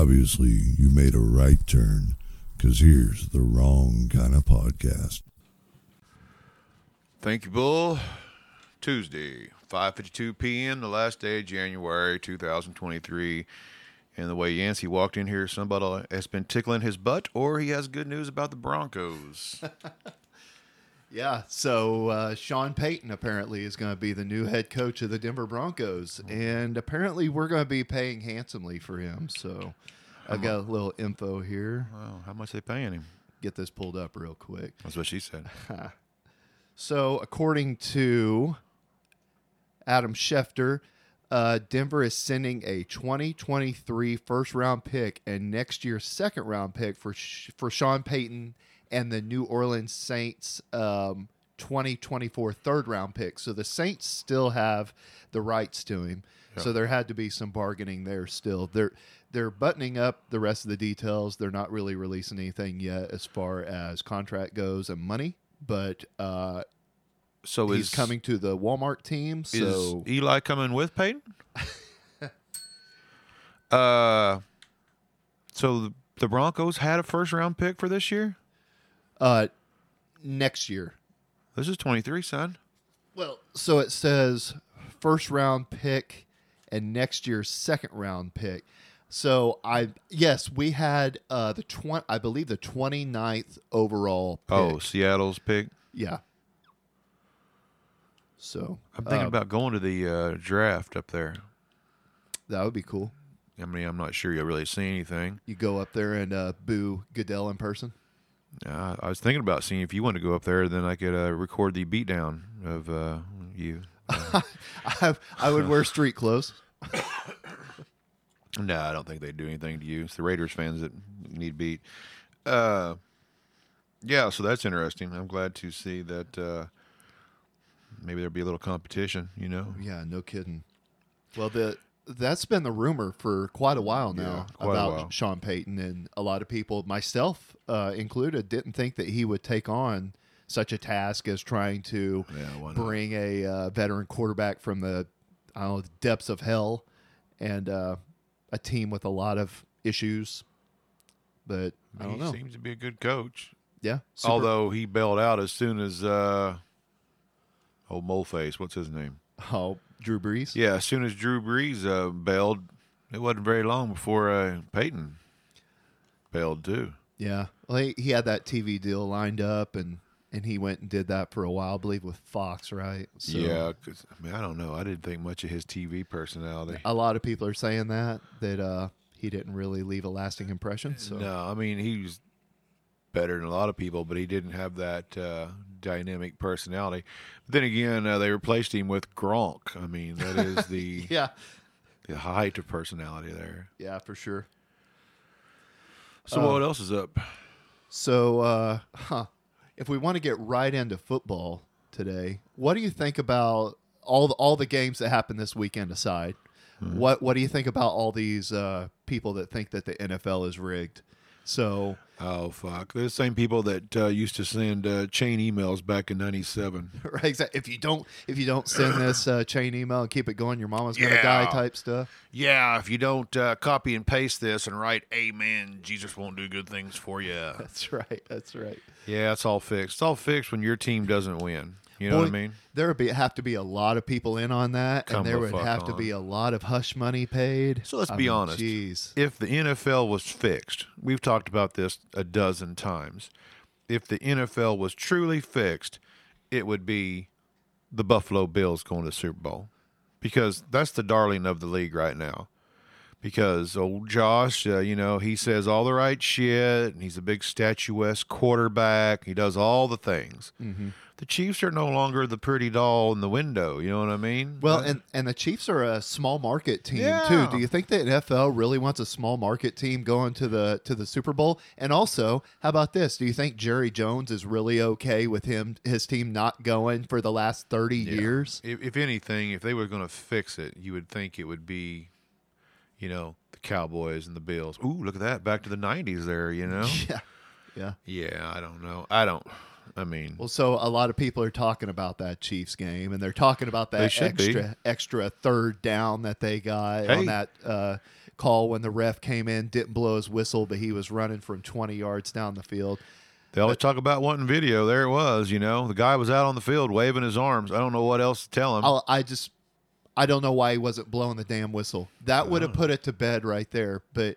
obviously you made a right turn because here's the wrong kind of podcast. Thank you, Bull. Tuesday, 5:52 p.m., the last day of January 2023. And the way Yancey walked in here, somebody has been tickling his butt, or he has good news about the Broncos. Yeah, so uh, Sean Payton apparently is going to be the new head coach of the Denver Broncos, and apparently we're going to be paying handsomely for him. So I've got a little info here. wow, how much they paying him? Get this pulled up real quick. That's what she said. So according to Adam Schefter, uh, Denver is sending a 2023 first round pick and next year's second round pick for Sh- for Sean Payton and the New Orleans Saints um, 2024 third round pick. So the Saints still have the rights to him. So there had to be some bargaining there still. They're they're buttoning up the rest of the details. They're not really releasing anything yet as far as contract goes and money, but uh, So he's is coming to the Walmart team. Is So Eli coming with Peyton? uh, so the, the Broncos had a first round pick for this year. Uh, next year. This is 23, son. Well, so it says first round pick and next year's second round pick. So I yes, we had uh the twenty I believe the 29th overall pick. Oh, Seattle's pick. yeah. So I'm thinking uh, about going to the uh, draft up there. that would be cool. I mean, I'm not sure you'll really see anything. You go up there and uh, boo Goodell in person. Uh, I was thinking about seeing if you want to go up there, then I could uh, record the beatdown of uh, you. I, I would wear street clothes. No, I don't think they'd do anything to you. It's the Raiders fans that need beat. Uh, yeah, so that's interesting. I'm glad to see that uh, maybe there'll be a little competition, you know? Yeah, no kidding. Well, the that's been the rumor for quite a while now Yeah, about while. Sean Payton, and a lot of people, myself uh, included, didn't think that he would take on such a task as trying to Yeah, bring a uh, veteran quarterback from the I don't know the depths of hell and uh, a team with a lot of issues. But I don't he know. seems to be a good coach. Yeah, super- Although he bailed out as soon as uh, old moleface, what's his name? oh, Drew Brees. Yeah, as soon as Drew Brees uh, bailed, it wasn't very long before uh, Payton bailed too. Yeah. Well, he, he had that TV deal lined up, and and he went and did that for a while, I believe, with Fox, right? So Yeah, 'cause, I mean, I don't know. I didn't think much of his TV personality. A lot of people are saying that that uh, he didn't really leave a lasting impression. So No, I mean he was better than a lot of people, but he didn't have that uh, dynamic personality. But then again, uh, they replaced him with Gronk. I mean, that is the yeah, the height of personality there. yeah, for sure. So what else is up? So, uh, huh, if we want to get right into football today, what do you think about all the, all the games that happened this weekend aside? What what do you think about all these uh, people that think that the NFL is rigged? So, Oh fuck! They're the same people that uh, used to send uh, chain emails back in '97. right, exact- if you don't if you don't send this uh, chain email and keep it going, your mama's gonna die type stuff. Yeah, if you don't uh, copy and paste this and write "Amen," Jesus won't do good things for you. That's right. That's right. yeah, it's all fixed. It's all fixed when your team doesn't win. You know what I mean? There would be have to be a lot of people in on that, Come and there the would have to be a lot of hush money paid. So let's I be mean, honest. Jeez. If the NFL was fixed, we've talked about this a dozen times. If the NFL was truly fixed, it would be the Buffalo Bills going to the Super Bowl because that's the darling of the league right now. Because old Josh, uh, you know, he says all the right shit, and he's a big statuesque quarterback. He does all the things. Mm-hmm. The Chiefs are no longer the pretty doll in the window. You know what I mean? Well, and and the Chiefs are a small market team Yeah. too. Do you think the NFL really wants a small market team going to the to the Super Bowl? And also, how about this? Do you think Jerry Jones is really okay with him his team not going for the last thirty Yeah. years? If, if anything, if they were going to fix it, you would think it would be, you know, the Cowboys and the Bills. Ooh, look at that! Back to the '90s there. You know? Yeah, yeah. yeah, I don't know. I don't. I mean, Well, so a lot of people are talking about that Chiefs game, and they're talking about that should be. extra extra third down that they got Hey. on that uh, call when the ref came in, didn't blow his whistle, but he was running from 20 yards down the field. They always talk about wanting video. There it was. You know, the guy was out on the field waving his arms. I don't know what else to tell him. I'll, I just, I don't know why he wasn't blowing the damn whistle. That would have put it to bed right there. But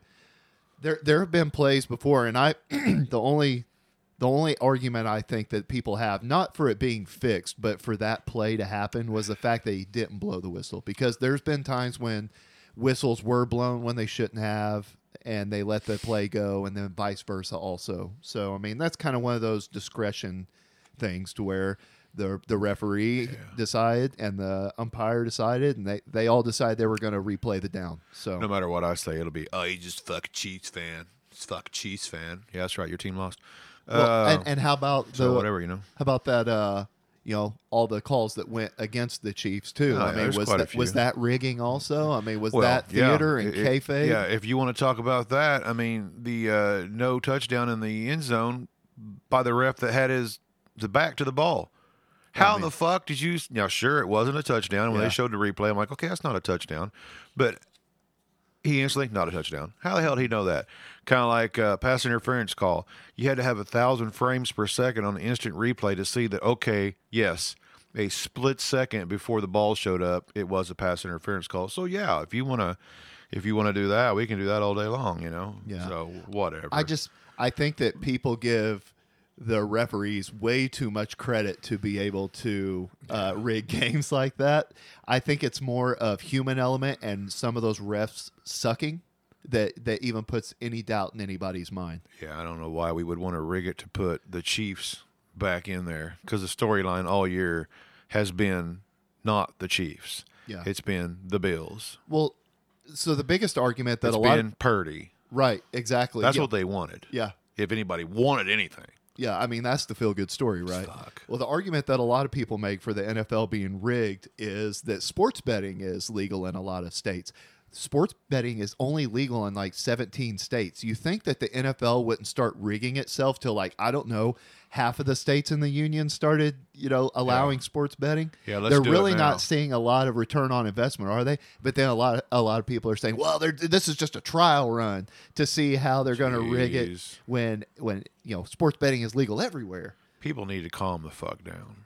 there, there have been plays before, and I, the only, the only argument I think that people have, not for it being fixed, but for that play to happen, was the fact that he didn't blow the whistle. Because there's been times when whistles were blown when they shouldn't have, and they let the play go, and then vice versa also. So I mean, that's kind of one of those discretion things to where the the referee decided and the umpire decided, and they they all decided they were going to replay the down. So no matter what I say, it'll be, oh, you just fuck Chiefs fan. Just fuck Chiefs fan. Yeah, that's right. Your team lost. Well, Uh, and, and how about the whatever, you know. How about that? Uh, you know, all the calls that went against the Chiefs too. Oh, I mean, there's was that, was that rigging also? I mean, was Well, that yeah, theater and it- kayfabe? Yeah, if you want to talk about that, I mean, the uh, no touchdown in the end zone by the ref that had his the back to the ball. How in the fuck did you? Now, sure, it wasn't a touchdown. When Yeah. they showed the replay, I'm like, okay, that's not a touchdown, but he instantly not a touchdown. How the hell did he know that? Kind of like uh, pass interference call. You had to have a thousand frames per second on the instant replay to see that. Okay, yes, a split second before the ball showed up, it was a pass interference call. So yeah, if you want to, if you want to do that, we can do that all day long. You know. Yeah. So whatever. I just I think that people give the referees way too much credit to be able to uh, rig games like that. I think it's more of human element and some of those refs sucking that that even puts any doubt in anybody's mind. Yeah, I don't know why we would want to rig it to put the Chiefs back in there because the storyline all year has been not the Chiefs. Yeah. It's been the Bills. Well, so the biggest argument that It's a lot been of, Purdy. right exactly That's yeah, what they wanted. yeah If anybody wanted anything. Yeah, I mean that's the feel good story, right? Fuck. Well, the argument that a lot of people make for the NFL being rigged is that sports betting is legal in a lot of states. Sports betting is only legal in like 17 states. You think that the NFL wouldn't start rigging itself till like I don't know, half of the states in the union started, you know, allowing sports betting? Yeah, let's They're really not seeing a lot of return on investment, are they? But then a lot of, a lot of people are saying, "Well, they're, this is just a trial run to see how they're going to rig it when when you know sports betting is legal everywhere." People need to calm the fuck down.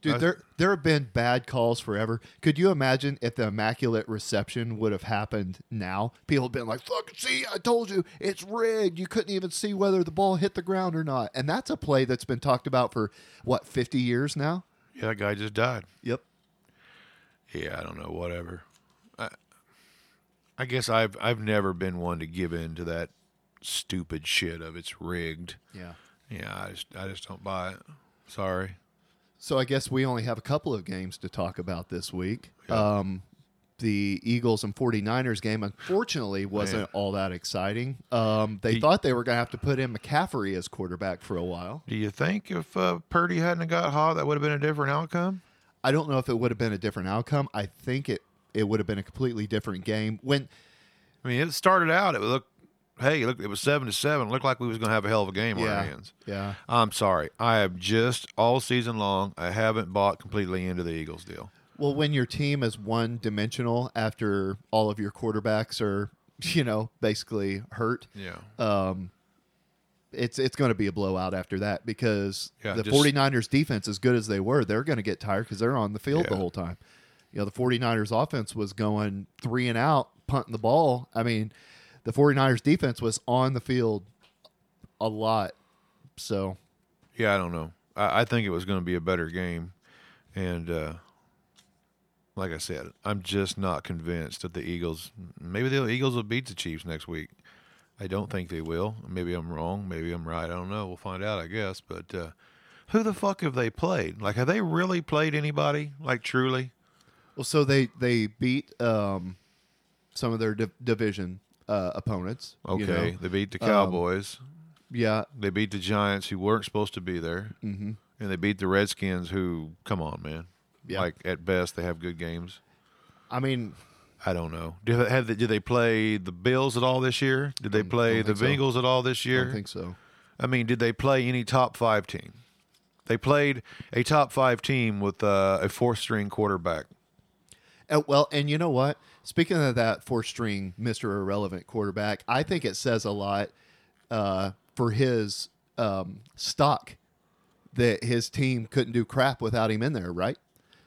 Dude, there there have been bad calls forever. Could you imagine if the immaculate reception would have happened now? People have been like, "Fuck, see, I told you, it's rigged. You couldn't even see whether the ball hit the ground or not." And that's a play that's been talked about for what fifty years now. Yeah, that guy just died. Yep. Yeah, I don't know, whatever. I, I guess I've I've never been one to give in to that stupid shit of it's rigged. Yeah. Yeah, I just I just don't buy it. Sorry. So I guess we only have a couple of games to talk about this week. Yeah. Um, the Eagles and 49ers game, unfortunately, wasn't Man. all that exciting. Um, they He- thought they were going to have to put in McCaffrey as quarterback for a while. Do you think if uh, Purdy hadn't got hot, that would have been a different outcome? I don't know if it would have been a different outcome. I think it it would have been a completely different game. When I mean, it started out. It looked, hey, look, it was seven to seven. It looked like we was going to have a hell of a game on our yeah, hands. yeah, I'm sorry. I have just all season long. I haven't bought completely into the Eagles deal. well, when your team is one dimensional after all of your quarterbacks are, you know, basically hurt, Yeah. um, it's it's going to be a blowout after that because Yeah, the just- 49ers defense as good as they were they're going to get tired because they're on the field the Yeah. whole time you know the 49ers offense was going three and out punting the ball i mean the 49ers defense was on the field a lot so Yeah, I don't know. I, I think it was going to be a better game, and uh, like I said, I'm just not convinced that the Eagles. Maybe the Eagles will beat the Chiefs next week. I don't think they will. Maybe I'm wrong. Maybe I'm right. I don't know. We'll find out, I guess. But uh, who the fuck have they played? Like, have they really played anybody? Like, truly? well so they they beat um some of their div- division uh opponents Okay, you know? they beat the Um, Cowboys. yeah they beat the Giants, who weren't supposed to be there, hmm and they beat the Redskins, who, come on, man. Yeah. Like at best, they have good games. i mean I don't know. Do they, have they, did they play the Bills at all this year? Did they play the so. Bengals at all this i year? don't think so I mean, did they play any top five team? They played a top five team with uh, a fourth string quarterback. Uh, well, and you know what? Speaking of that four string Mr. Irrelevant quarterback, I think it says a lot uh, for his um, stock that his team couldn't do crap without him in there, right?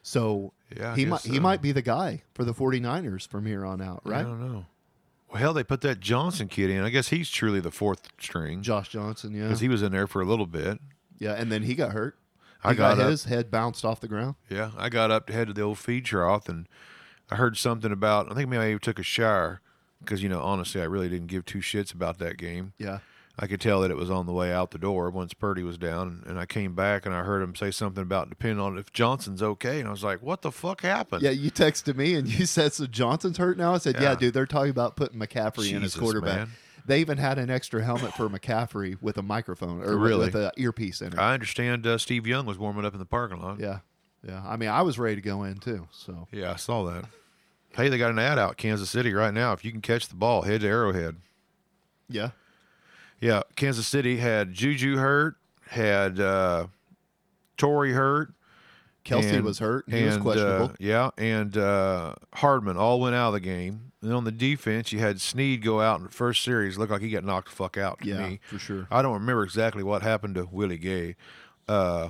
So Yeah, I he might he might be the guy for the 49ers from here on out, right? I don't know. Well, hell, they put that Johnson kid in. I guess he's truly the fourth string Josh Johnson, yeah. because he was in there for a little bit. yeah, and then he got hurt. I got, up. his head bounced off the ground. Yeah, I got up to head to the old feed trough and I heard something about. I think maybe I even took a shower because you know honestly I really didn't give two shits about that game. Yeah. I could tell that it was on the way out the door once Purdy was down, and I came back and I heard him say something about depending on if Johnson's okay, and I was like, "What the fuck happened?" Yeah, you texted me and you said, "So Johnson's hurt now." I said, "Yeah, Yeah. dude. They're talking about putting McCaffrey in as quarterback. man. They even had an extra helmet for McCaffrey with a microphone or Really? with an earpiece in it. I understand uh, Steve Young was warming up in the parking lot. yeah, yeah. I mean, I was ready to go in too. So Yeah, I saw that. Hey, they got an ad out Kansas City right now. If you can catch the ball, head to Arrowhead. yeah, Yeah, Kansas City had Juju hurt, had uh, Toney hurt. Kelce and- was hurt. And he was questionable. Uh, yeah, and uh, Hardman all went out of the game. And on the defense, you had Sneed go out in the first series. Looked like he got knocked the fuck out to yeah, me. for sure. I don't remember exactly what happened to Willie Gay. Uh,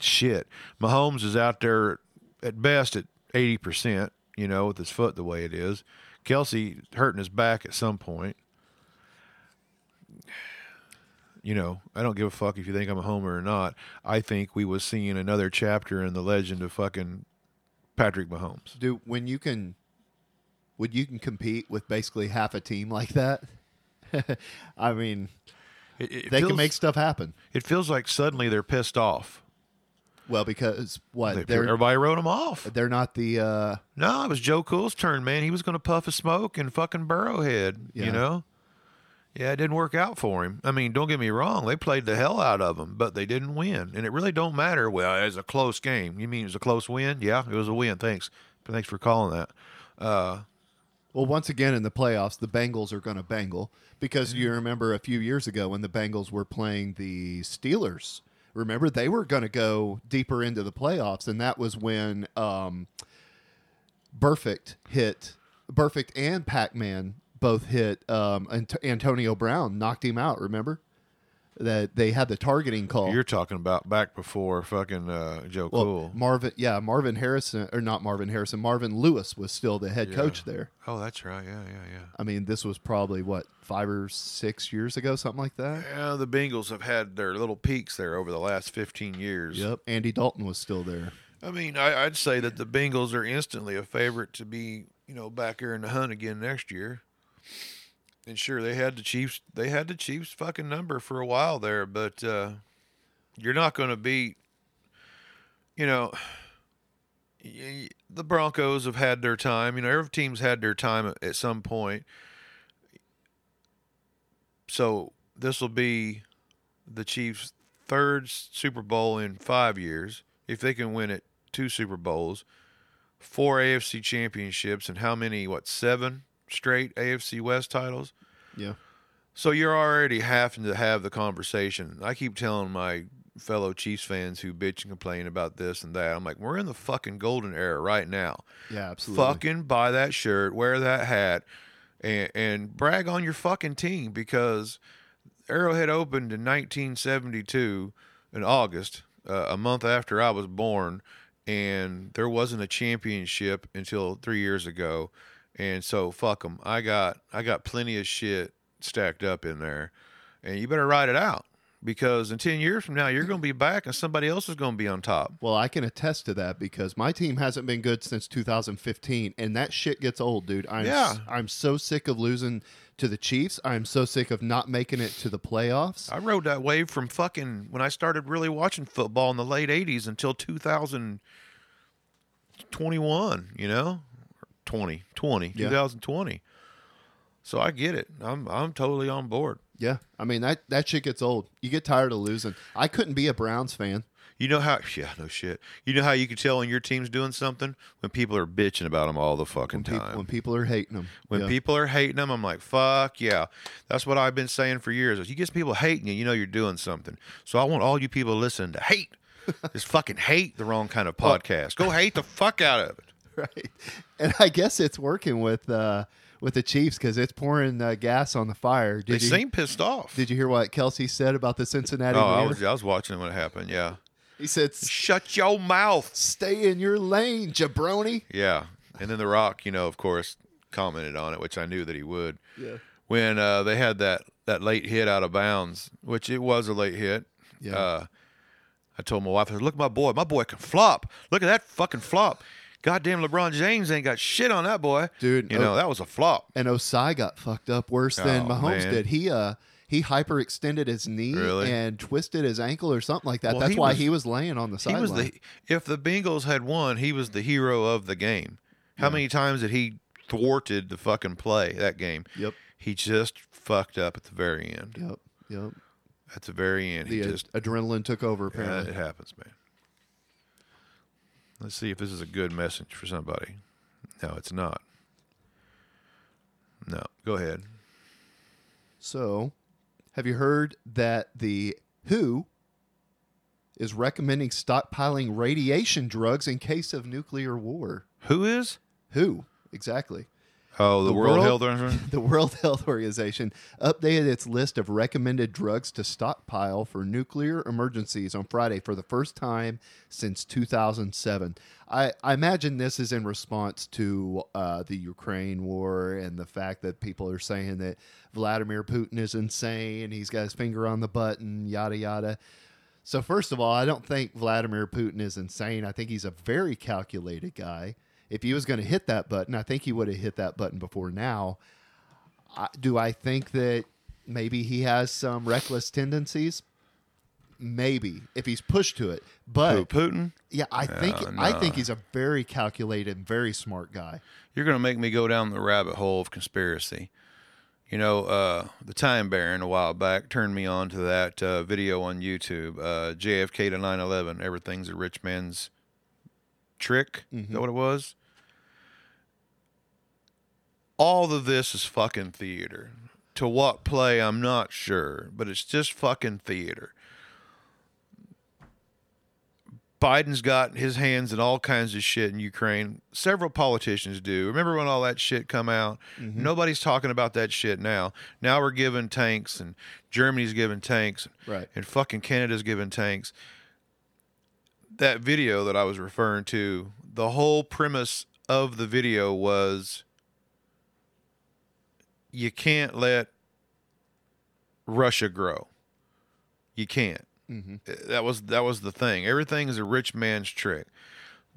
shit, Mahomes is out there at best at eighty percent. You know, with his foot the way it is. Kelce hurting his back at some point. You know, I don't give a fuck if you think I'm a homer or not. I think we was seeing another chapter in the legend of fucking Patrick Mahomes. Dude, when you can, would you can compete with basically half a team like that, I mean, It, it they feels, can make stuff happen. It feels like suddenly they're pissed off. Well, because what They- everybody wrote them off. they're not the uh, No, it was Joe Cool's turn, man. He was going to puff a smoke and fucking Burrowhead, Yeah. you know? Yeah, it didn't work out for him. I mean, don't get me wrong. They played the hell out of him, but they didn't win. And it really don't matter. Well, it was a close game. You mean it was a close win? Yeah, it was a win. Thanks. Thanks for calling that. Uh, Well, once again in the playoffs, the Bengals are going to bangle because you remember a few years ago when the Bengals were playing the Steelers. Remember they were going to go deeper into the playoffs, and that was when um, Burfict hit Burfict and Pac Man both hit um, Ant- Antonio Brown, knocked him out. Remember that they had the targeting call. You're talking about back before fucking uh, Joe well, Cool. Marvin, yeah, Marvin Harrison or not Marvin Harrison, Marvin Lewis was still the head Yeah. coach there. Oh, that's right. Yeah, yeah, yeah. I mean, this was probably what five or six years ago, something like that. Yeah, the Bengals have had their little peaks there over the last 15 years. Yep. Andy Dalton was still there. I mean, I, I'd say that the Bengals are instantly a favorite to be, you know, back here in the hunt again next year. And sure, they had the Chiefs. They had the Chiefs' fucking number for a while there, but uh, you're not going to beat. You know, the Broncos have had their time. You know, every team's had their time at some point. So this will be the Chiefs' third Super Bowl in five years. If they can win it, two Super Bowls, four AFC championships, and how many? What seven straight AFC West titles? Yeah. So you're already having to have the conversation. I keep telling my fellow Chiefs fans who bitch and complain about this and that. I'm like, we're in the fucking golden era right now. Yeah, absolutely. Fucking buy that shirt, wear that hat, and, and brag on your fucking team because Arrowhead opened in 1972 in August, uh, a month after I was born, and there wasn't a championship until three years ago. And so fuck them. I got I got plenty of shit stacked up in there, and you better ride it out because in ten years from now you're going to be back and somebody else is going to be on top. Well, I can attest to that because my team hasn't been good since 2015, and that shit gets old, dude. I'm Yeah. I'm so sick of losing to the Chiefs. I'm so sick of not making it to the playoffs. I rode that wave from fucking when I started really watching football in the late '80s until 2021. You know, 20, 20, Yeah. 2020. So I get it. I'm I'm totally on board. Yeah, I mean that that shit gets old. You get tired of losing. I couldn't be a Browns fan. You know how? Yeah, no shit. You know how you can tell when your team's doing something when people are bitching about them all the fucking Peop- time. when people are hating them. When yeah. people are hating them, I'm like, fuck yeah. That's what I've been saying for years. If you get people hating you, you know you're doing something. So I want all you people listening to hate. Just fucking hate the wrong kind of podcast. Go hate the fuck out of it. right. And I guess it's working with uh, with the Chiefs because it's pouring uh, gas on the fire. They Did you seem pissed off. Did you hear what Kelce said about the Cincinnati? oh, I was, I was watching when it happened. Yeah. He said, Shut your mouth. "Stay in your lane, jabroni." Yeah. And then The Rock, you know, of course, commented on it, which I knew that he would. Yeah. When uh, they had that, that late hit out of bounds, which it was a late hit. Yeah. Uh, I told my wife, I said, look at my boy. My boy can flop. Look at that fucking flop. Goddamn LeBron James ain't got shit on that boy. Dude, You know, oh- that was a flop. And Ossai got fucked up worse than Oh, Mahomes man. did. He uh he hyperextended his knee Really? and twisted his ankle or something like that. Well, That's he why was- he was laying on the He sideline. was the if the Bengals had won, he was the hero of the game. How many times did he thwarted the fucking play that game? Yep. He just fucked up at the very end. Yep. Yep. At the very end, he The uh, just adrenaline took over yeah, apparently. it happens, man. Let's see if this is a good message for somebody. No, it's not. No, go ahead. So, have you heard that the WHO is recommending stockpiling radiation drugs in case of nuclear war? Who is? WHO, exactly. Oh, the, The World, World- Health Organization. The World Health Organization updated its list of recommended drugs to stockpile for nuclear emergencies on Friday for the first time since 2007. I, I imagine this is in response to uh, the Ukraine war and the fact that people are saying that Vladimir Putin is insane, and he's got his finger on the button, yada, yada. So, first of all, I don't think Vladimir Putin is insane. I think he's a very calculated guy. If he was going to hit that button, I think he would have hit that button before now. I, do I think that maybe he has some reckless tendencies? Maybe if he's pushed to it, but Who, Putin? yeah, I think No, I think he's a very calculated, and very smart guy. You're going to make me go down the rabbit hole of conspiracy. You know, uh, the Time Baron a while back turned me on to that uh, video on YouTube, uh, JFK to 9 11. Everything's a rich man's trick. Is that what it was? All of this is fucking theater. To what play, I'm not sure, but it's just fucking theater. Biden's got his hands in all kinds of shit in Ukraine. Several politicians do. Remember when all that shit come out? Mm-hmm. Nobody's talking about that shit now. Now we're giving tanks and Germany's giving tanks Right. and fucking Canada's giving tanks. That video that I was referring to, the whole premise of the video was you can't let Russia grow. You can't. Mm-hmm. That was that was the thing. Everything is a rich man's trick.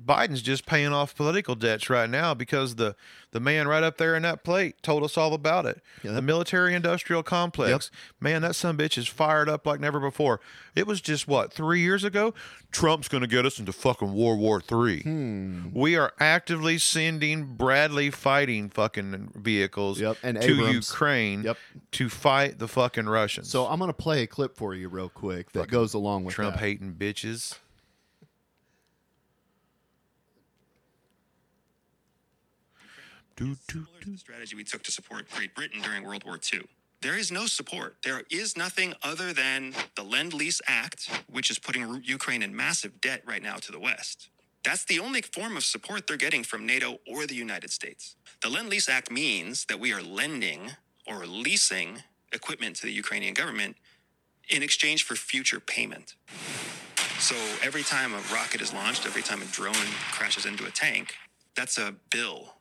Biden's just paying off political debts right now because the the man right up there in that plate told us all about it. Yep. The military industrial complex. Man, that son bitch is fired up like never before. It was just what, three years ago? Trump's gonna get us into fucking World War Three. Hmm. We are actively sending Bradley fighting fucking vehicles Yep, and to Abrams. Ukraine Yep. to fight the fucking Russians. So I'm going to play a clip for you real quick that goes along with Trump that. hating bitches. Do, do, similar to the strategy we took to support Great Britain during World War II. There is no support. There is nothing other than the Lend Lease Act, which is putting Ukraine in massive debt right now to the West. That's the only form of support they're getting from NATO or the United States. The Lend Lease Act means that we are lending or leasing equipment to the Ukrainian government in exchange for future payment. So every time a rocket is launched, every time a drone crashes into a tank, that's a bill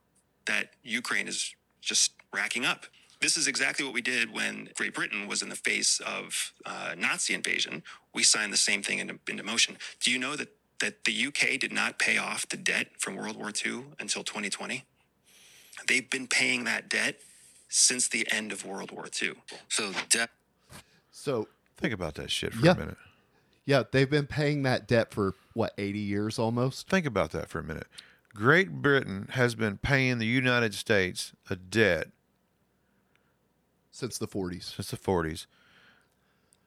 that Ukraine is just racking up. This is exactly what we did when Great Britain was in the face of uh, Nazi invasion. We signed the same thing into, into motion. Do you know that, that the UK did not pay off the debt from World War II until 2020? They've been paying that debt since the end of World War II. So debt. So Think about that shit for Yeah. a minute. yeah, they've been paying that debt for what 80 years almost. Think about that for a minute. Great Britain has been paying the United States a debt since the 40s. since the 40s.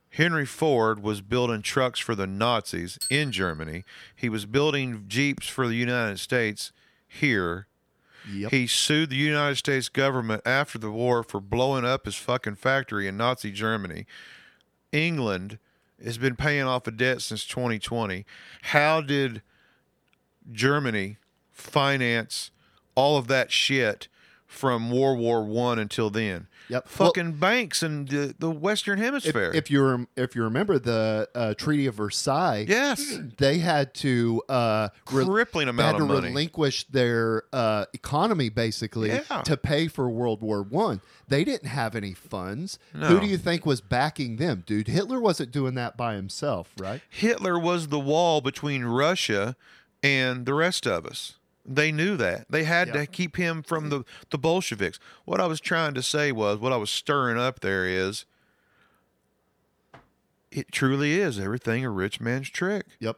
Henry Ford was building trucks for the Nazis in Germany. He was building Jeeps for the United States here. Yep. He sued the United States government after the war for blowing up his fucking factory in Nazi Germany. England has been paying off a debt since 2020. How did Germany finance all of that shit from World War One until then? Yep. Fucking banks in the, the Western Hemisphere. if you rem- if you remember the uh, Treaty of Versailles, yes, they had to uh, re- crippling they amount had of to money. relinquish their uh, economy basically Yeah. to pay for World War One. They didn't have any funds. No. Who do you think was backing them, dude? Hitler wasn't doing that by himself, right? Hitler was the wall between Russia and the rest of us. They knew that. They had Yeah. to keep him from mm-hmm. the, the Bolsheviks. What I was trying to say was, what I was stirring up there is, it truly is everything a rich man's trick. Yep.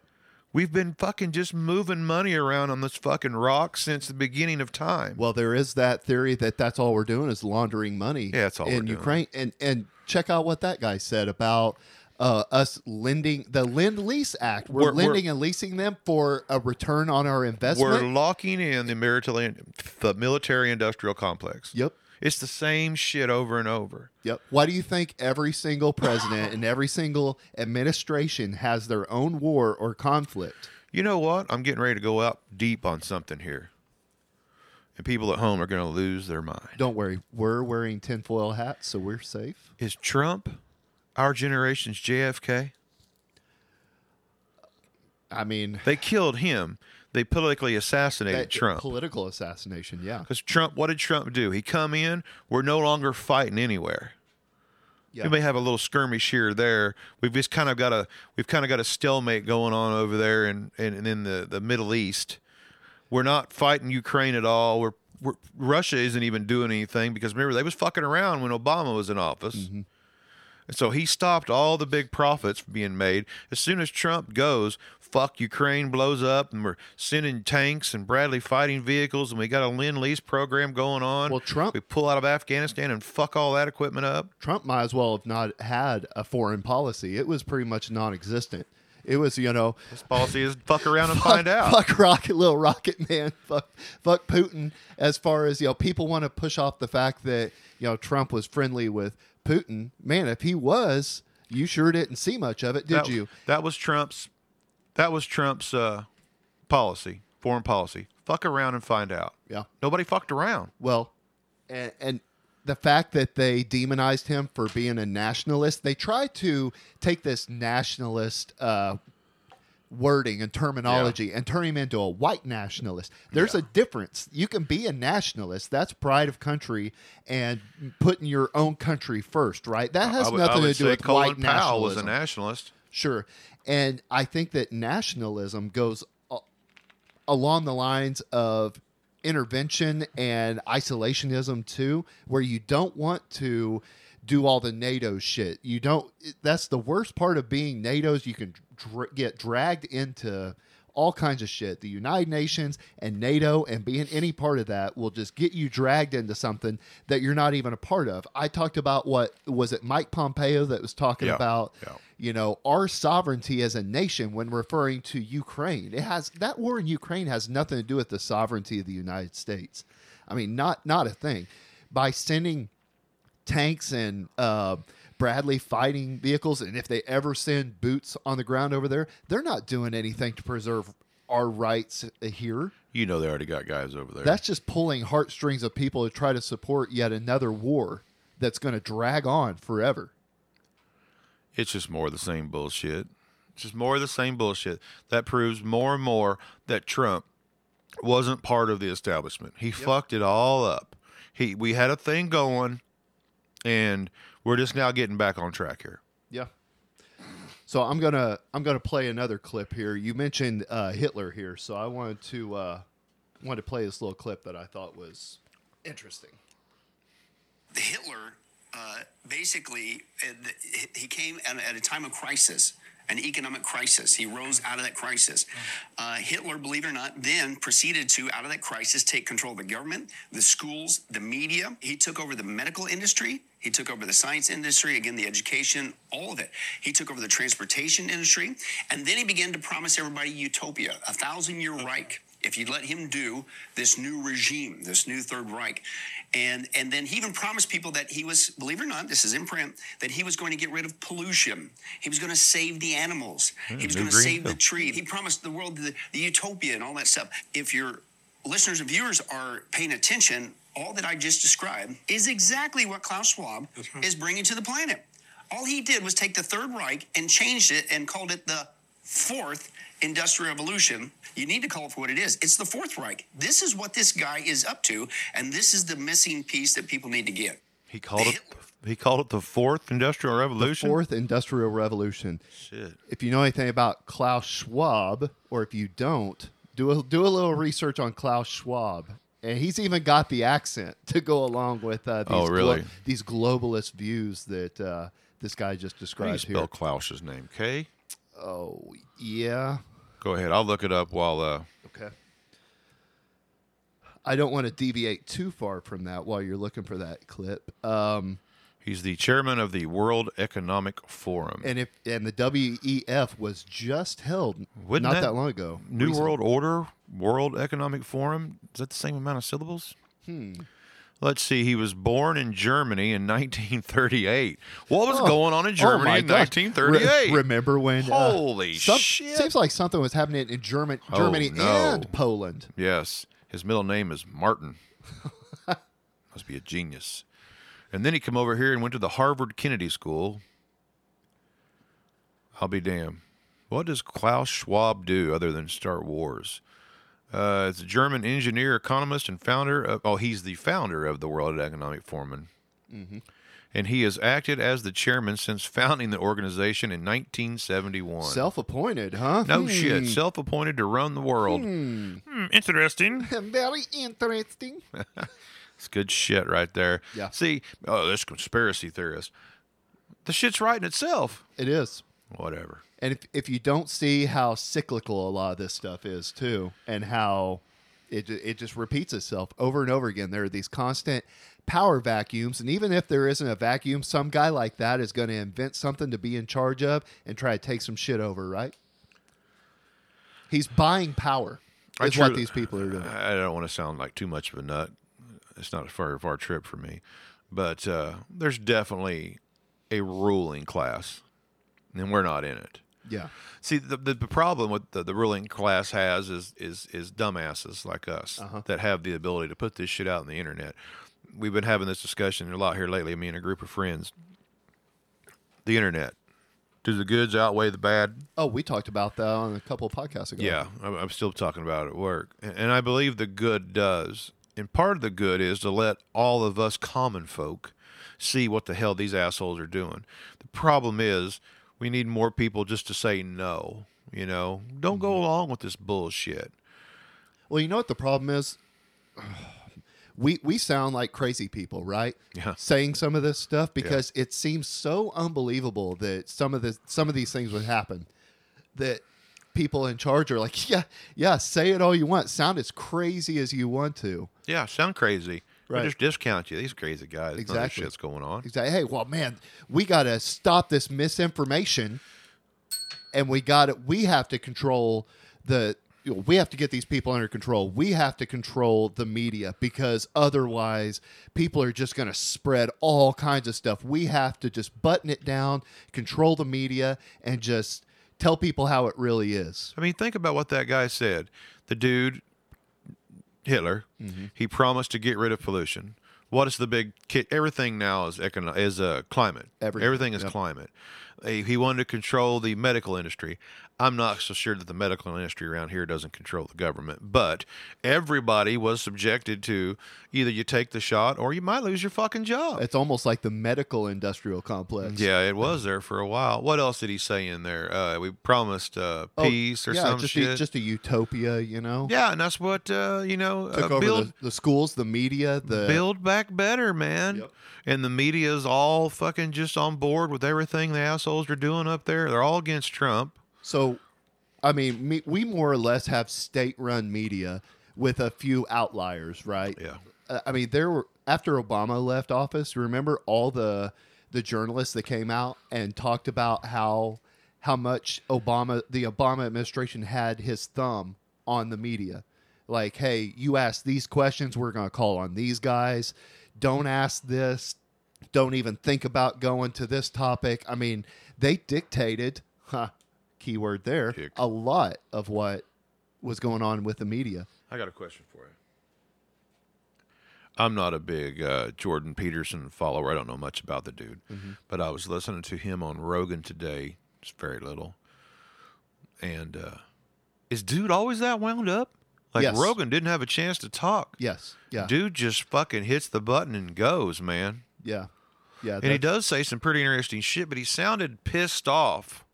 We've been fucking just moving money around on this fucking rock since the beginning of time. Well, there is that theory that that's all we're doing is laundering money. Yeah, that's all in. Ukraine. And and check out what that guy said about uh, us lending the Lend Lease Act. We're, We're- we're- lending and leasing them for a return on our investment. We're locking in the military, the military industrial complex. yep. It's the same shit over and over. Yep. Why do you think every single president and every single administration has their own war or conflict? You know what? I'm getting ready to go out deep on something here. And people at home are going to lose their mind. Don't worry, we're wearing tinfoil hats, so we're safe. Is Trump our generation's JFK? I mean, They killed him. They politically assassinated that- Trump. political assassination. Yeah. Because Trump, what did Trump do? He come in. We're no longer fighting anywhere. Yeah. We may have a little skirmish here or there. We've just kind of got a we've kind of got a stalemate going on over there in in, in the, the Middle East. We're not fighting Ukraine at all. We're, we're Russia isn't even doing anything because remember they was fucking around when Obama was in office. Mm-hmm. And so he stopped all the big profits from being made. As soon as Trump goes, fuck Ukraine blows up and we're sending tanks and Bradley fighting vehicles and we got a Lend Lease program going on. Well, Trump- we pull out of Afghanistan and fuck all that equipment up. Trump might as well have not had a foreign policy. It was pretty much non-existent. It was, you know, His policy is fuck around and find out. Fuck Rocket, little Rocket Man. Fuck, fuck Putin. As far as you know, people want to push off the fact that you know Trump was friendly with Putin. Man, if he was, you sure didn't see much of it, did that, you? That was Trump's. That was Trump's uh, policy, foreign policy. Fuck around and find out. Yeah. Nobody fucked around. Well, and, and the fact that they demonized him for being a nationalist, they tried to take this nationalist uh, wording and terminology and turn him into a white nationalist. There's Yeah. a difference. You can be a nationalist. That's pride of country and putting your own country first, right? That has would- nothing to do with Colin white Powell was a nationalist. Sure. And I think that nationalism goes along the lines of intervention and isolationism too, where you don't want to do all the NATO shit. You don't, that's the worst part of being NATO's. You can dr- get dragged into all kinds of shit. The United Nations and NATO and being any part of that will just get you dragged into something that you're not even a part of. I talked about what was it Mike Pompeo that was talking Yeah, about yeah. you know our sovereignty as a nation when referring to Ukraine. It has that war in Ukraine has nothing to do with the sovereignty of the United States. I mean, not not a thing. By sending tanks and uh, Bradley fighting vehicles, and if they ever send boots on the ground over there, they're not doing anything to preserve our rights here. You know they already got guys over there. That's just pulling heartstrings of people to try to support yet another war that's going to drag on forever. it's just more of the same bullshit. It's just more of the same bullshit. That proves more and more that Trump wasn't part of the establishment. He fucked it all up. He we had a thing going and we're just now getting back on track here. Yeah. So I'm gonna I'm gonna play another clip here. You mentioned uh, Hitler here, so I wanted to uh, wanted to play this little clip that I thought was interesting. Hitler uh, basically uh, he came at, at a time of crisis, an economic crisis. He rose out of that crisis. Uh, Hitler, believe it or not, then proceeded to out of that crisis take control of the government, the schools, the media. He took over the medical industry. He took over the science industry, again, the education, all of it. He took over the transportation industry. And then he began to promise everybody utopia, a thousand year Reich. If you'd let him do this new regime, this new Third Reich. And, and then he even promised people that he was, believe it or not, this is in print, that he was going to get rid of pollution. He was going to save the animals. Hmm, he was going to save the tree. He promised the world the, the utopia and all that stuff. If your listeners and viewers are paying attention, all that I just described is exactly what Klaus Schwab is bringing to the planet. All he did was take the Third Reich and changed it and called it the Fourth Industrial Revolution. You need to call it for what it is. It's the Fourth Reich. This is what this guy is up to, and this is the missing piece that people need to get. He called it. He called it the fourth industrial revolution. Fourth Industrial Revolution. Shit. If you know anything about Klaus Schwab, or if you don't, do a, do a little research on Klaus Schwab. And he's even got the accent to go along with uh, these, Oh, really? these globalist views that uh, this guy just How do you described spell here. Klaus's name? K. Oh, yeah. Go ahead. I'll look it up while. Uh, Okay. I don't want to deviate too far from that while you're looking for that clip. Um, he's the chairman of the World Economic Forum. and if and the WEF was just held Wouldn't not that- that, long ago. New Recent- World Order, World Economic Forum. Is that the same amount of syllables? Hmm. Let's see. He was born in Germany in 1938. What was Oh. going on in Oh Germany my in gosh. 1938? Re- remember when? uh, Holy some- shit. Seems like something was happening in German, Oh, Germany no. and Poland. Yes. His middle name is Martin. Must be a genius. And then he come over here and went to the Harvard Kennedy School. I'll be damned. What does Klaus Schwab do other than start wars? Uh, it's a German engineer, economist, and founder of. Oh, he's the founder of the World Economic Forum. And he has acted as the chairman since founding the organization in 1971. Self-appointed, huh? no Hmm. shit. Self appointed to run the world. Hmm, interesting. Very interesting. It's good shit right there. Yeah. See, oh, this conspiracy theorist. The shit's right in itself. It is. Whatever. And if, if you don't see how cyclical a lot of this stuff is too, and how it it just repeats itself over and over again, there are these constant power vacuums, and even if there isn't a vacuum, some guy like that is going to invent something to be in charge of and try to take some shit over, right? He's buying power. I Is what these people are doing. I don't want to sound like too much of a nut. It's not a far far trip for me, but uh, there's definitely a ruling class, and we're not in it. Yeah. See, the, the, the problem with the, the ruling class has is is is dumbasses like us uh-huh. that have the ability to put this shit out on the internet. We've been having this discussion a lot here lately. Me and a group of friends. The internet. Do the goods outweigh the bad? Oh, we talked about that on a couple of podcasts ago. Yeah, I'm, I'm still talking about it at work, and I believe the good does. And part of the good is to let all of us common folk see what the hell these assholes are doing. The problem is we need more people just to say no. You know, don't go mm-hmm. along with this bullshit. Well, you know what the problem is? We we sound like crazy people, right? Yeah. Saying some of this stuff because it seems so unbelievable that some of this some of these things would happen. That people in charge are like, yeah, yeah, say it all you want. Sound as crazy as you want to. Yeah, sound crazy. Right. Right. just discount you. These crazy guys. None of this Exactly. shit's going on. Exactly. Hey, well, man, we got to stop this misinformation, and we got to We have to control the. you know, we have to get these people under control. We have to control the media because otherwise, people are just going to spread all kinds of stuff. We have to just button it down, control the media, and just tell people how it really is. I mean, think about what that guy said. The dude, Hitler, Mm-hmm. he promised to get rid of pollution. What is the big? ki- Everything now is econo- is uh, climate. Everything, Everything is yep. climate. He wanted to control the medical industry. I'm not so sure that the medical industry around here doesn't control the government, but everybody was subjected to either you take the shot or you might lose your fucking job. It's almost like the medical industrial complex. yeah, it was there for a while. What else did he say in there? Uh, we promised uh, Oh, peace or yeah, some just shit. A, just a utopia, you know. Yeah, and that's what uh, you know. Took uh, over build the, the schools, the media, the build back better, man. Yep. And the media is all fucking just on board with everything the assholes are doing up there. They're all against Trump. So, I mean, me, we more or less have state-run media with a few outliers, right? Yeah. Uh, I mean, there were after Obama left office. Remember all the the journalists that came out and talked about how how much Obama the Obama administration had his thumb on the media. Like, hey, you ask these questions, we're going to call on these guys. Don't ask this. Don't even think about going to this topic. I mean, they dictated, huh, keyword there, a lot of what was going on with the media. I got a question for you. I'm not a big uh, Jordan Peterson follower. I don't know much about the dude, but I was listening to him on Rogan today. It's very little. And uh, is dude always that wound up? Like Yes. Rogan didn't have a chance to talk. Yes. Yeah. Dude just fucking hits the button and goes, man. Yeah. Yeah. And he does say some pretty interesting shit, but he sounded pissed off.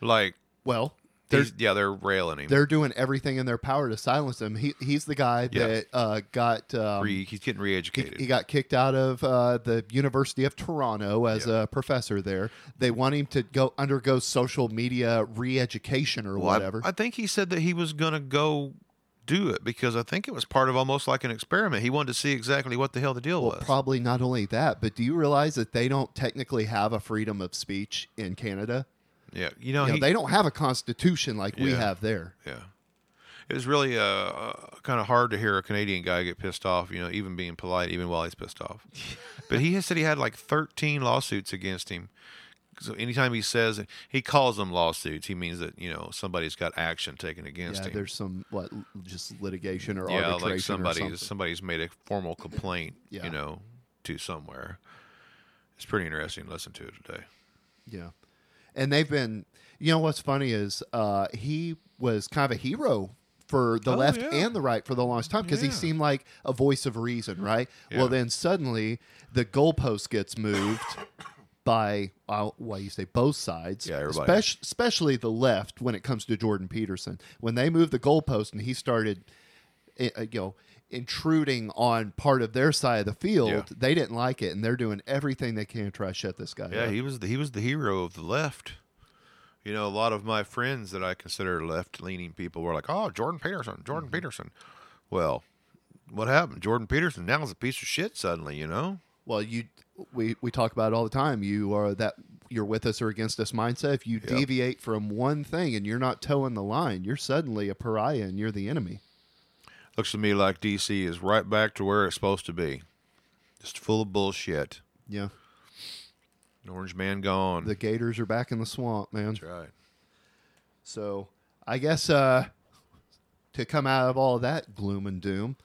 Like, well, he's- yeah, they're railing him. they're doing everything in their power to silence him. He he's the guy that uh, got um, Re, he's getting he, re-educated. he got kicked out of uh, the University of Toronto as a professor there. They want him to go undergo social media re-education or Well, I- whatever. I, think he said that he was going to go do it because I think it was part of almost like an experiment. He wanted to see exactly what the hell the deal well, was. probably not only that, but do you realize that they don't technically have a freedom of speech in Canada? Yeah, you know, You know, he, they don't have a constitution like we have there. yeah. It was really uh, uh, kind of hard to hear a Canadian guy get pissed off, you know, even being polite, even while he's pissed off. but he has said he had like 13 lawsuits against him. So anytime he says he calls them lawsuits, he means that, you know, somebody's got action taken against Yeah, him. there's some what just litigation or yeah, arbitration like or somebody's somebody's made a formal complaint, Yeah. you know, to somewhere. It's pretty interesting to listen to it today. Yeah. And they've been, you know, what's funny is uh, he was kind of a hero for the Oh, left yeah. and the right for the longest time because he seemed like a voice of reason, right? Yeah. Well, then suddenly the goalpost gets moved by, uh, what you say, both sides. Yeah, everybody. especially, especially the left when it comes to Jordan Peterson. When they moved the goalpost and he started, uh, you know, intruding on part of their side of the field, Yeah. they didn't like it, and they're doing everything they can to try to shut this guy Yeah, up. he was the, he was the hero of the left. You know, a lot of my friends that I consider left-leaning people were like, "Oh, Jordan Peterson, Jordan mm-hmm. Peterson." Well, what happened? Jordan Peterson now is a piece of shit suddenly. You know? Well, you we we talk about it all the time. You are that you're with us or against us mindset. If you deviate from one thing and you're not toeing the line, you're suddenly a pariah and you're the enemy. Looks to me like DC is right back to where it's supposed to be, just full of bullshit. Yeah. Orange man gone. The gators are back in the swamp, man. That's right. So I guess uh to come out of all of that gloom and doom,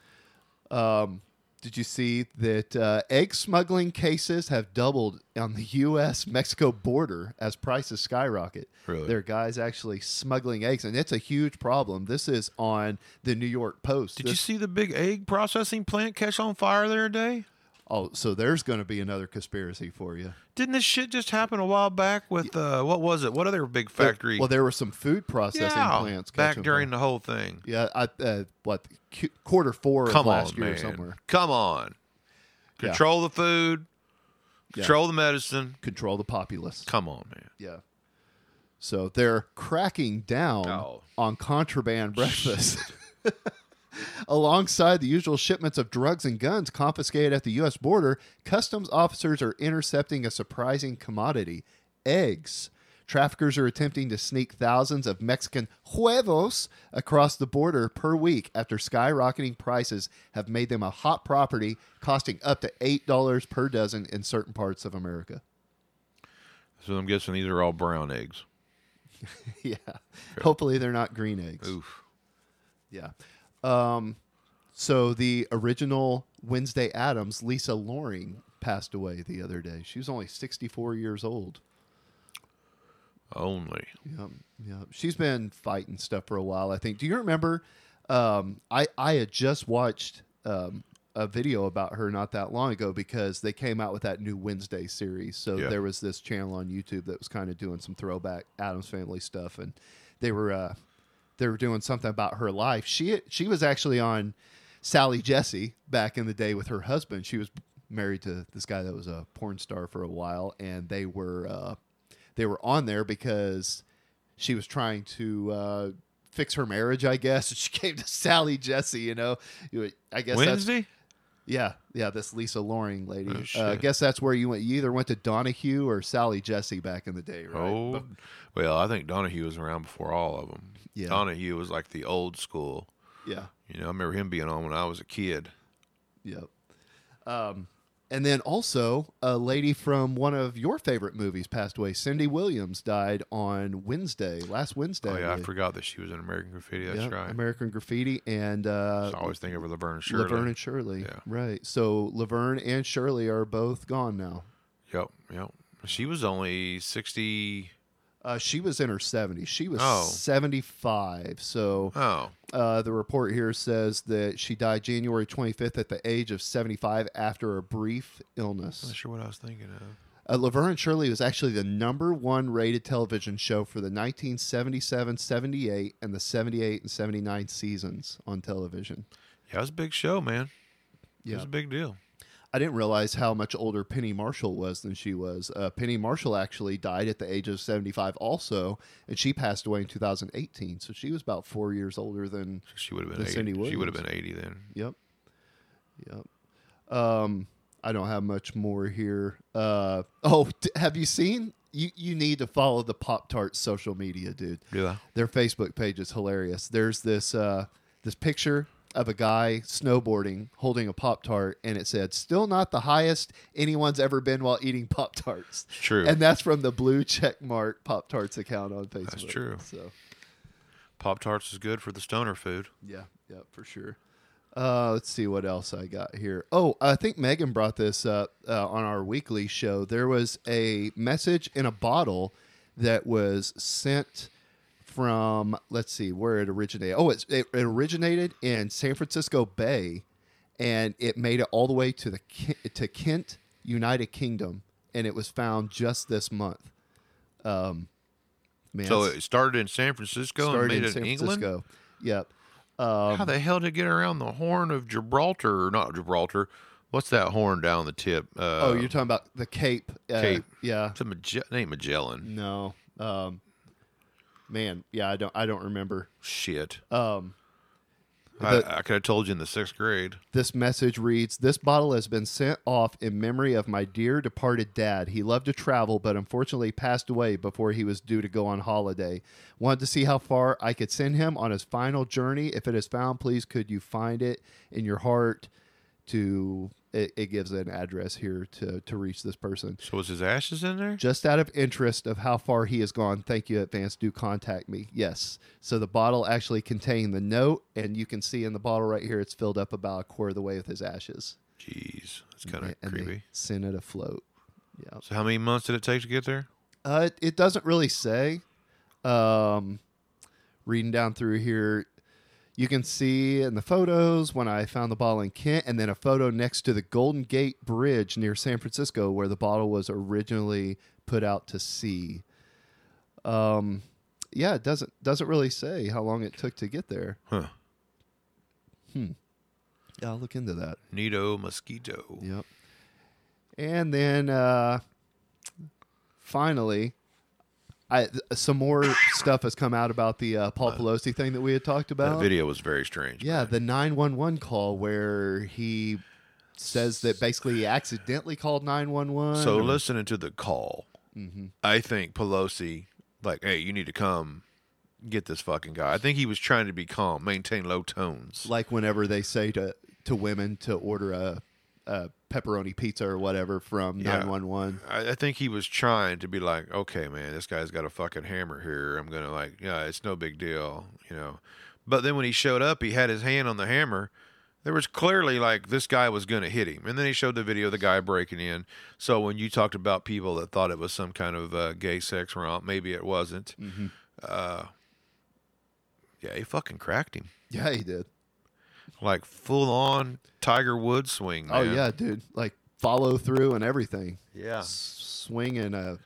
um, did you see that uh, egg smuggling cases have doubled on the U.S. Mexico border as prices skyrocket? Really? There are guys actually smuggling eggs, and it's a huge problem. This is on the New York Post. Did you see the big egg processing plant catch on fire there today? Oh, so there's going to be another conspiracy for you. Didn't this shit just happen a while back with uh, what was it? What other big factory? Well, there were some food processing yeah, plants back during the whole thing. Yeah, I, uh, what Q- quarter four Come of last on, year man. somewhere. Come on. Yeah. Control the food. Yeah. Control the medicine. Control the populace. Come on, man. Yeah. So they're cracking down Oh. on contraband breakfast. Alongside the usual shipments of drugs and guns confiscated at the U.S. border, customs officers are intercepting a surprising commodity eggs. Traffickers are attempting to sneak thousands of Mexican huevos across the border per week after skyrocketing prices have made them a hot property, costing up to $8 per dozen in certain parts of America. So I'm guessing these are all brown eggs. yeah. Hopefully they're not green eggs. Oof. Yeah. Um, so the original Wednesday Addams, Lisa Loring, passed away the other day. She was only 64 years old. Only. Yeah, yeah. She's been fighting stuff for a while, I think. Do you remember? Um, I I had just watched um, a video about her not that long ago because they came out with that new Wednesday series. So Yeah. there was this channel on YouTube that was kind of doing some throwback Addams Family stuff, and they were uh, they were doing something about her life. She she was actually on Sally Jessy back in the day with her husband. She was married to this guy that was a porn star for a while, and they were uh, they were on there because she was trying to uh, fix her marriage, I guess. And she came to Sally Jessy, you know. I guess that's Wednesday? Yeah, yeah. This Lisa Loring lady. Oh, uh, I guess that's where you went. You either went to Donahue or Sally Jessy back in the day, right? Oh, But- well, I think Donahue was around before all of them. Yeah. Donahue was like the old school, yeah, You know, I remember him being on when I was a kid. Yep. Um, and then also a lady from one of your favorite movies passed away. Cindy Williams died on Wednesday, last Wednesday. Oh yeah, I forgot that she was in American Graffiti. That's Yep, right. American Graffiti and uh, I always think of Laverne and Shirley. Laverne and Shirley. Yeah. Right. So Laverne and Shirley are both gone now. Yep, yep. She was only sixty. Uh, she was in her 70s. She was Oh. 75. So Oh, uh, the report here says that she died January 25th at the age of 75 after a brief illness. not sure what I was thinking of. Uh, Laverne and Shirley was actually the number one rated television show for the 1977, 78, and the 78 and 79 seasons on television. Yeah, it was a big show, man. Yeah. It was a big deal. I didn't realize how much older Penny Marshall was than she was. Uh, Penny Marshall actually died at the age of 75 also, and she passed away in 2018. So she was about four years older than. She would have been 80. Cindy She would have been eighty then. Yep. Yep. Um, I don't have much more here. Uh, oh, d- have you seen? You, you need to follow the Pop Tart social media, dude. Yeah. Their Facebook page is hilarious. There's this uh, this picture of a guy snowboarding holding a Pop Tart, and it said, "Still not the highest anyone's ever been while eating Pop Tarts." True. And that's from the blue check mark Pop Tarts account on Facebook. That's true. So Pop Tarts is good for the stoner food. yeah, yeah, for sure. Uh, let's see what else I got here. Oh, I think Megan brought this up uh, on our weekly show. There was a message in a bottle that was sent from, let's see, where it originated. Oh, it's, it, it originated in San Francisco Bay, and it made it all the way to the to Kent, United Kingdom, and it was found just this month. Um, man, So it started in San Francisco and made in it San in England. Francisco. Yep. Um, How the hell did it get around the Horn of Gibraltar? Or not Gibraltar. What's that horn down the tip? Uh, Oh, you're talking about the Cape. Uh, Cape. Yeah. It's a Mage- it ain't Magellan. No. Um, man, yeah, I don't. I don't remember. Shit. Um, I, I could have told you in the sixth grade. this message reads: This bottle has been sent off in memory of my dear departed dad. He loved to travel, but unfortunately passed away before he was due to go on holiday. Wanted to see how far I could send him on his final journey. If it is found, please could you find it in your heart to. It, it gives an address here to to reach this person. So was his ashes in there? Just out of interest of how far he has gone, thank you, Advance. Do contact me. Yes. So the bottle actually contained the note, and you can see in the bottle right here, it's filled up about a quarter of the way with his ashes. Jeez, that's kind of creepy. sent it afloat. Yeah. So how many months did it take to get there? Uh, it, it doesn't really say. Um, reading down through here, you can see in the photos when I found the bottle in Kent, and then a photo next to the Golden Gate Bridge near San Francisco, where the bottle was originally put out to sea. Um, yeah, it doesn't doesn't really say how long it took to get there. Huh. Hmm. Yeah, I'll look into that. Nito mosquito. Yep. And then uh, finally, I some more stuff has come out about the uh, Paul Pelosi thing that we had talked about. That about. video was very strange. Yeah, man. the nine one one call where he says that basically he accidentally called nine one one. So listening to the call, Mm-hmm. I think Pelosi, like, hey, you need to come get this fucking guy. I think he was trying to be calm, maintain low tones. like whenever they say to to women to order a, a pepperoni pizza or whatever from Yeah. nine one one. I, I think he was trying to be like, okay, man, this guy's got a fucking hammer here. I'm gonna like, yeah, it's no big deal, you know. But then when he showed up, he had his hand on the hammer. There was clearly like this guy was gonna hit him, and then he showed the video of the guy breaking in. So when you talked about people that thought it was some kind of uh, gay sex romp, maybe it wasn't. Mm-hmm. Uh, yeah, he fucking cracked him Yeah, he did. Like full on Tiger Woods swing. Man. Oh yeah, dude. Like follow through and everything. yeah. S- swing and a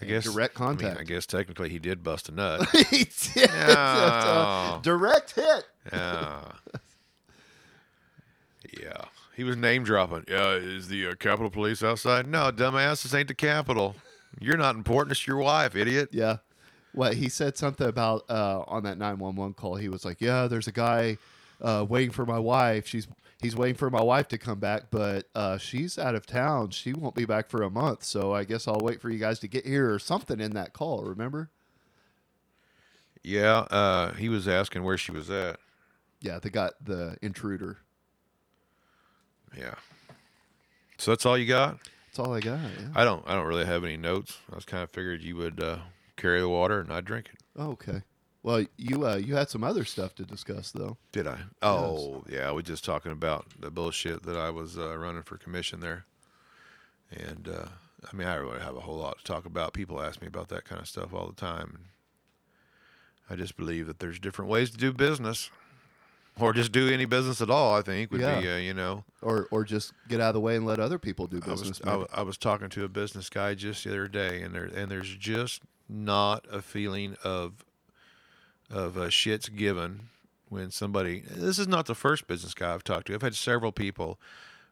I guess direct I, mean, contact. I guess technically he did bust a nut. he did. Yeah. direct hit. Yeah. yeah. He was name dropping. Yeah, is the uh, Capitol Police outside? No, dumbass, this ain't the Capitol. You're not important. It's your wife, idiot. Yeah. What he said something about uh, on that nine one one call. He was like, "Yeah, there's a guy uh, waiting for my wife. She's he's waiting for my wife to come back, but uh, she's out of town. She won't be back for a month. So I guess I'll wait for you guys to get here or something in that call. Remember? Yeah, uh, he was asking where she was at. Yeah, they got the intruder. Yeah. So that's all you got. That's all I got. Yeah. I don't. I don't really have any notes. I was kind of figured you would uh, carry the water and I'd drink it. Oh, okay. Well, you uh, you had some other stuff to discuss though. Did I? Oh, yeah. We just talking about the bullshit that I was uh, running for commission there, and uh, I mean, I really have a whole lot to talk about. People ask me about that kind of stuff all the time. I just believe that there's different ways to do business, or just do any business at all. I think would be, uh, you know, Or or just get out of the way and let other people do I was, business. I, I was talking to a business guy just the other day, and there and there's just not a feeling of of uh, shits given when somebody. This is not the first business guy I've talked to. I've had several people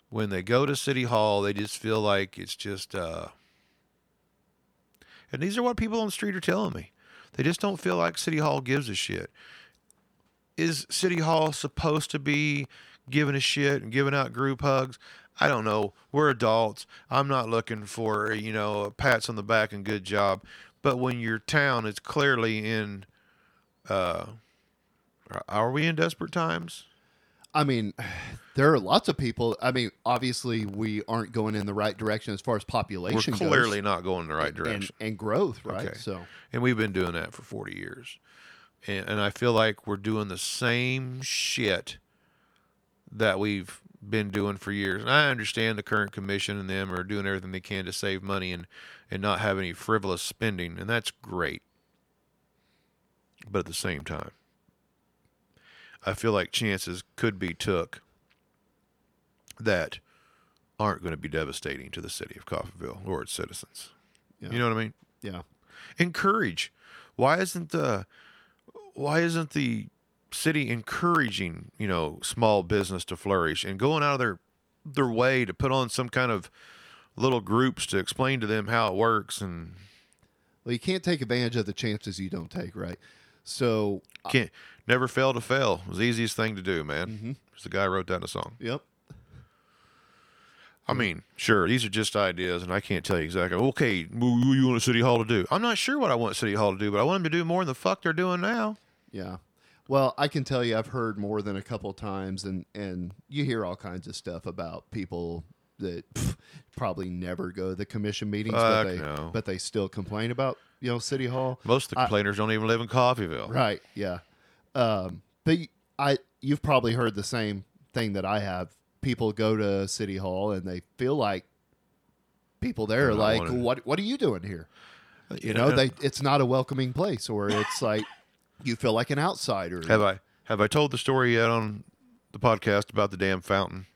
when they go to city hall, they just feel like it's just. Uh, and these are what people on the street are telling me. They just don't feel like city hall gives a shit is City Hall supposed to be giving a shit and giving out group hugs? I don't know. We're adults. I'm not looking for, you know, pats on the back and good job. But when your town is clearly in, uh, are we in desperate times? I mean, there are lots of people. I mean, obviously, we aren't going in the right direction as far as population. We're clearly goes, not going in the right and, direction. and growth, right? Okay. So, and we've been doing that for 40 years and, and i feel like we're doing the same shit that we've been doing for years and i understand the current commission and them are doing everything they can to save money and and not have any frivolous spending and that's great but at the same time i feel like chances could be took that aren't going to be devastating to the city of Coffeyville or its citizens Yeah. you know what i mean yeah, encourage why isn't the why isn't the city encouraging you know small business to flourish and going out of their their way to put on some kind of little groups to explain to them how it works and well, you can't take advantage of the chances you don't take, right? So, can't never fail to fail it was the easiest thing to do man Mm-hmm. It's the guy who wrote that in a song yep. i mean sure these are just ideas and i can't tell you exactly okay what do you want city hall to do i'm not sure what i want city hall to do but i want them to do more than the fuck they're doing now Yeah. Well, I can tell you, I've heard more than a couple times, and and you hear all kinds of stuff about people that pff, probably never go to the commission meetings, but they no. but they still complain about you know city hall. most of the I- complainers don't even live in Coffeyville Right. Yeah. Um, but I, you've probably heard the same thing that I have. People go to City Hall and they feel like people there are like, wanted. "What? What are you doing here?" You know, know, they it's not a welcoming place, or it's like you feel like an outsider. Have I have I told the story yet on the podcast about the damn fountain?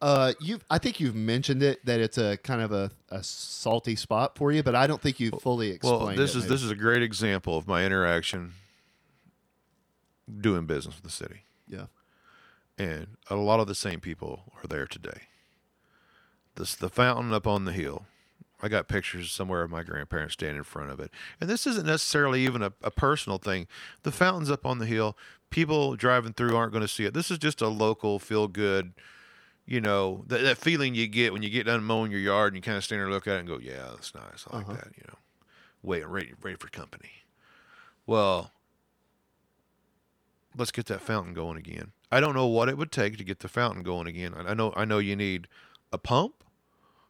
Uh, you, I think you've mentioned it that it's a kind of a, a salty spot for you, but I don't think you fully explained. Well, this it, is maybe. this is a great example of my interaction doing business with the city, yeah, and a lot of the same people are there today. This the fountain up on the hill. I got pictures somewhere of my grandparents standing in front of it, and this isn't necessarily even a, a personal thing. The fountain's up on the hill. People driving through aren't going to see it. This is just a local feel good. You know that, that feeling you get when you get done mowing your yard and you kind of stand there and look at it and go, "Yeah, that's nice. I like uh-huh. that." You know, wait, ready, ready for company. Well, let's get that fountain going again. I don't know what it would take to get the fountain going again. I I know, I know you need a pump,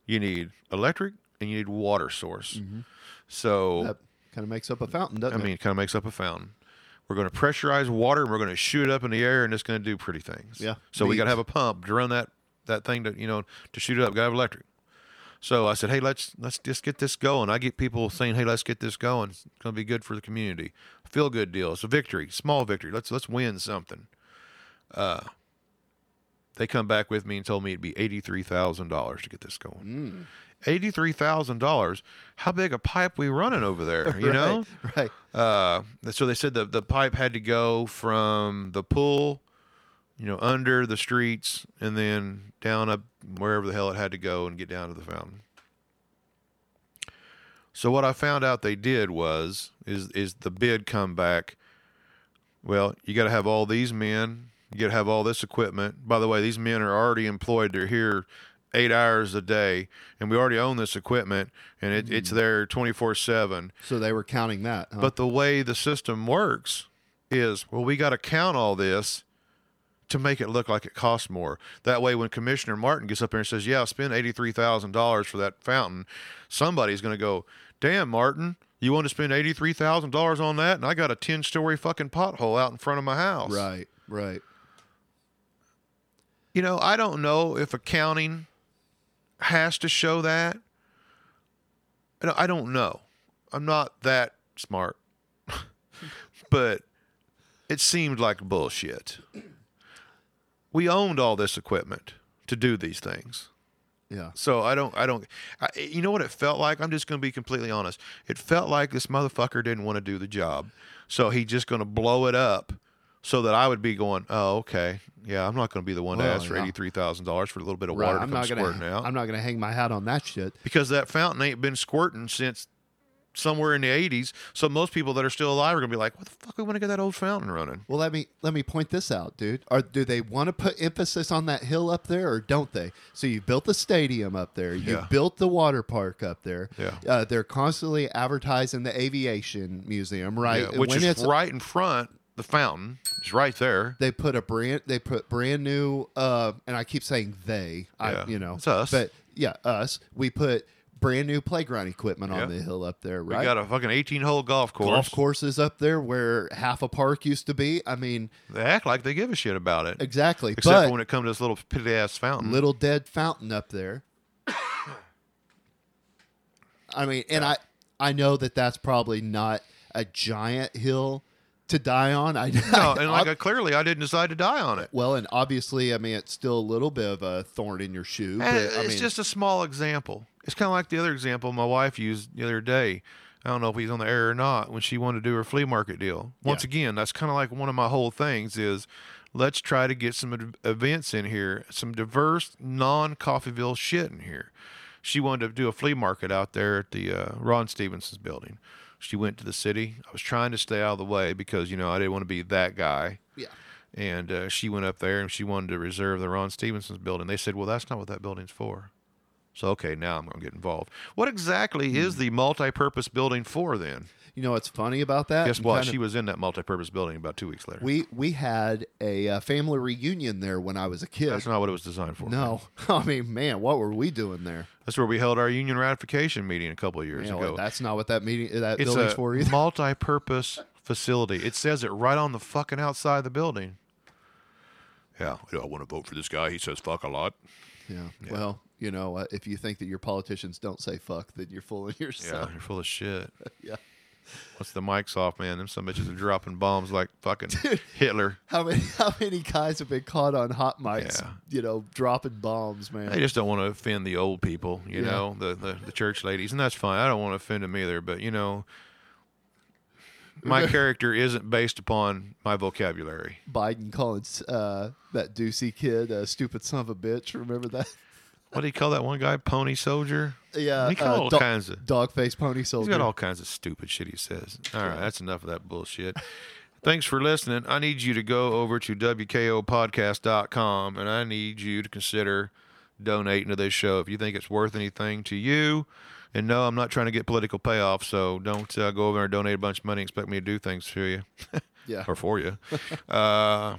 you need electric, and you need water source. Mm-hmm. So, that kind of makes up a fountain, doesn't I it? mean, it kind of makes up a fountain. We're going to pressurize water and we're going to shoot it up in the air and it's going to do pretty things. Yeah. So we got to have a pump to run that that thing to you know to shoot it up. Have electric. So I said, hey, let's let's just get this going. I get people saying, hey, let's get this going. It's going to be good for the community. Feel good deal. It's a victory, small victory. Let's let's win something. Uh, they come back with me and told me it'd be eighty three thousand dollars to get this going. Eighty three thousand dollars. How big a pipe we running over there? You know. right? Uh, so they said the the pipe had to go from the pool, you know, under the streets, and then down up wherever the hell it had to go and get down to the fountain. So what I found out they did was is is the bid come back. Well, you got to have all these men. You got to have all this equipment. By the way, these men are already employed. They're here eight hours a day, and we already own this equipment, and it, it's mm. there twenty four seven. So they were counting that. Huh? But the way the system works is, well, we got to count all this to make it look like it costs more. That way, when Commissioner Martin gets up there and says, "Yeah, I spent eighty three thousand dollars for that fountain," somebody's going to go, "Damn, Martin." You want to spend eighty three thousand dollars on that, and I got a ten story fucking pothole out in front of my house. Right, right. You know, I don't know if accounting has to show that. I don't know. I'm not that smart. but it seemed like bullshit. We owned all this equipment to do these things. Yeah. So I don't, I don't, I, you know what it felt like? I'm just going to be completely honest. It felt like this motherfucker didn't want to do the job. So he just going to blow it up so that I would be going, oh, okay. Yeah, I'm not going to be the one to Well, ask for $83,000 for a little bit of Right. water to I'm come not gonna. squirting out. I'm not gonna hang my hat on that shit. because that fountain ain't been squirting since somewhere in the 80s. So most people that are still alive are going to be like, what the fuck, we want to get that old fountain running? Well, let me let me point this out, dude. Are do they want to put emphasis on that hill up there, or don't they? So you built the stadium up there. You Yeah. built the water park up there. Yeah. Uh, they're constantly advertising the aviation museum, right? Yeah, which When is it's- right in front. The fountain is right there. They put a brand. They put brand new. Uh, and I keep saying they. I Yeah. you know It's us. But yeah, us. We put brand new playground equipment on the hill up there, We got a fucking 18 hole golf course. golf courses up there where half a park used to be. I mean, They act like they give a shit about it. exactly. Except but when it comes to this little pitty ass fountain. little dead fountain up there. I mean, and I I know that that's probably not a giant hill to die on. I no, and like I, uh, clearly I didn't decide to die on it. well, and obviously, I mean, it's still a little bit of a thorn in your shoe. But And I it's mean, just a small example. It's kind of like the other example my wife used the other day. I don't know if he's on the air or not when she wanted to do her flea market deal. Once Yeah. again, that's kind of like one of my whole things is let's try to get some ad- events in here, some diverse non-Coffeyville shit in here. She wanted to do a flea market out there at the uh, Ron Stevenson's building. She went to the city. I was trying to stay out of the way because you know I didn't want to be that guy yeah, and uh, she went up there and she wanted to reserve the Ron Stevenson's building. They said, "Well, that's not what that building's for." So okay, now I'm going to get involved. What exactly is Hmm. the multi-purpose building for then? you know what's funny about that? Guess what? She was in that multi-purpose building about two weeks later. we we had a uh, family reunion there when I was a kid. that's not what it was designed for. no, I mean, man, what were we doing there? that's where we held our union ratification meeting a couple of years You know, ago. that's not what that meeting that it's building's a for either. multi-purpose facility. It says it right on the fucking outside of the building. Yeah, I want to vote for this guy. He says fuck a lot. Yeah. Well, you know, uh, if you think that your politicians don't say fuck, then you're fooling yourself. Yeah, you're full of shit. Yeah. Once the mic's off, man, them some bitches are dropping bombs like fucking Hitler. How many how many guys have been caught on hot mics, Yeah. you know, dropping bombs, man? They just don't want to offend the old people, you Yeah. know, the, the the church ladies, and that's fine. I don't want to offend them either, but you know, my character isn't based upon my vocabulary. Biden calling uh, that Doocy kid a stupid son of a bitch. Remember that? What do you call that one guy? Pony soldier. Yeah. he called uh, all dog- kinds of. dog face pony soldier. He's got all kinds of stupid shit he says. All right, that's enough of that bullshit. Thanks for listening. I need you to go over to WKOpodcast.com and I need you to consider donating to this show if you think it's worth anything to you. And no, I'm not trying to get political payoff, so don't uh, go over there and donate a bunch of money and expect me to do things for you yeah. or for you. uh,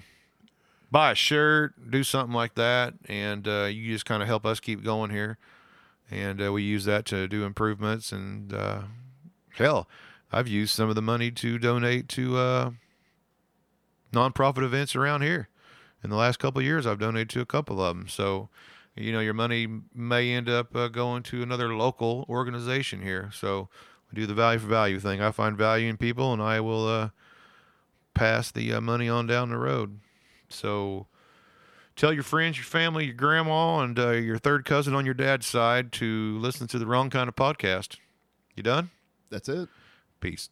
buy a shirt, do something like that, and uh, you just kind of help us keep going here. And uh, we use that to do improvements. And uh, hell, I've used some of the money to donate to uh, nonprofit events around here. In the last couple years, I've donated to a couple of them. So, you know, your money may end up uh, going to another local organization here. So we do the value for value thing. I find value in people, and I will uh, pass the money on down the road. So tell your friends, your family, your grandma, and uh, your third cousin on your dad's side to listen to the wrong kind of podcast. You done? That's it. Peace.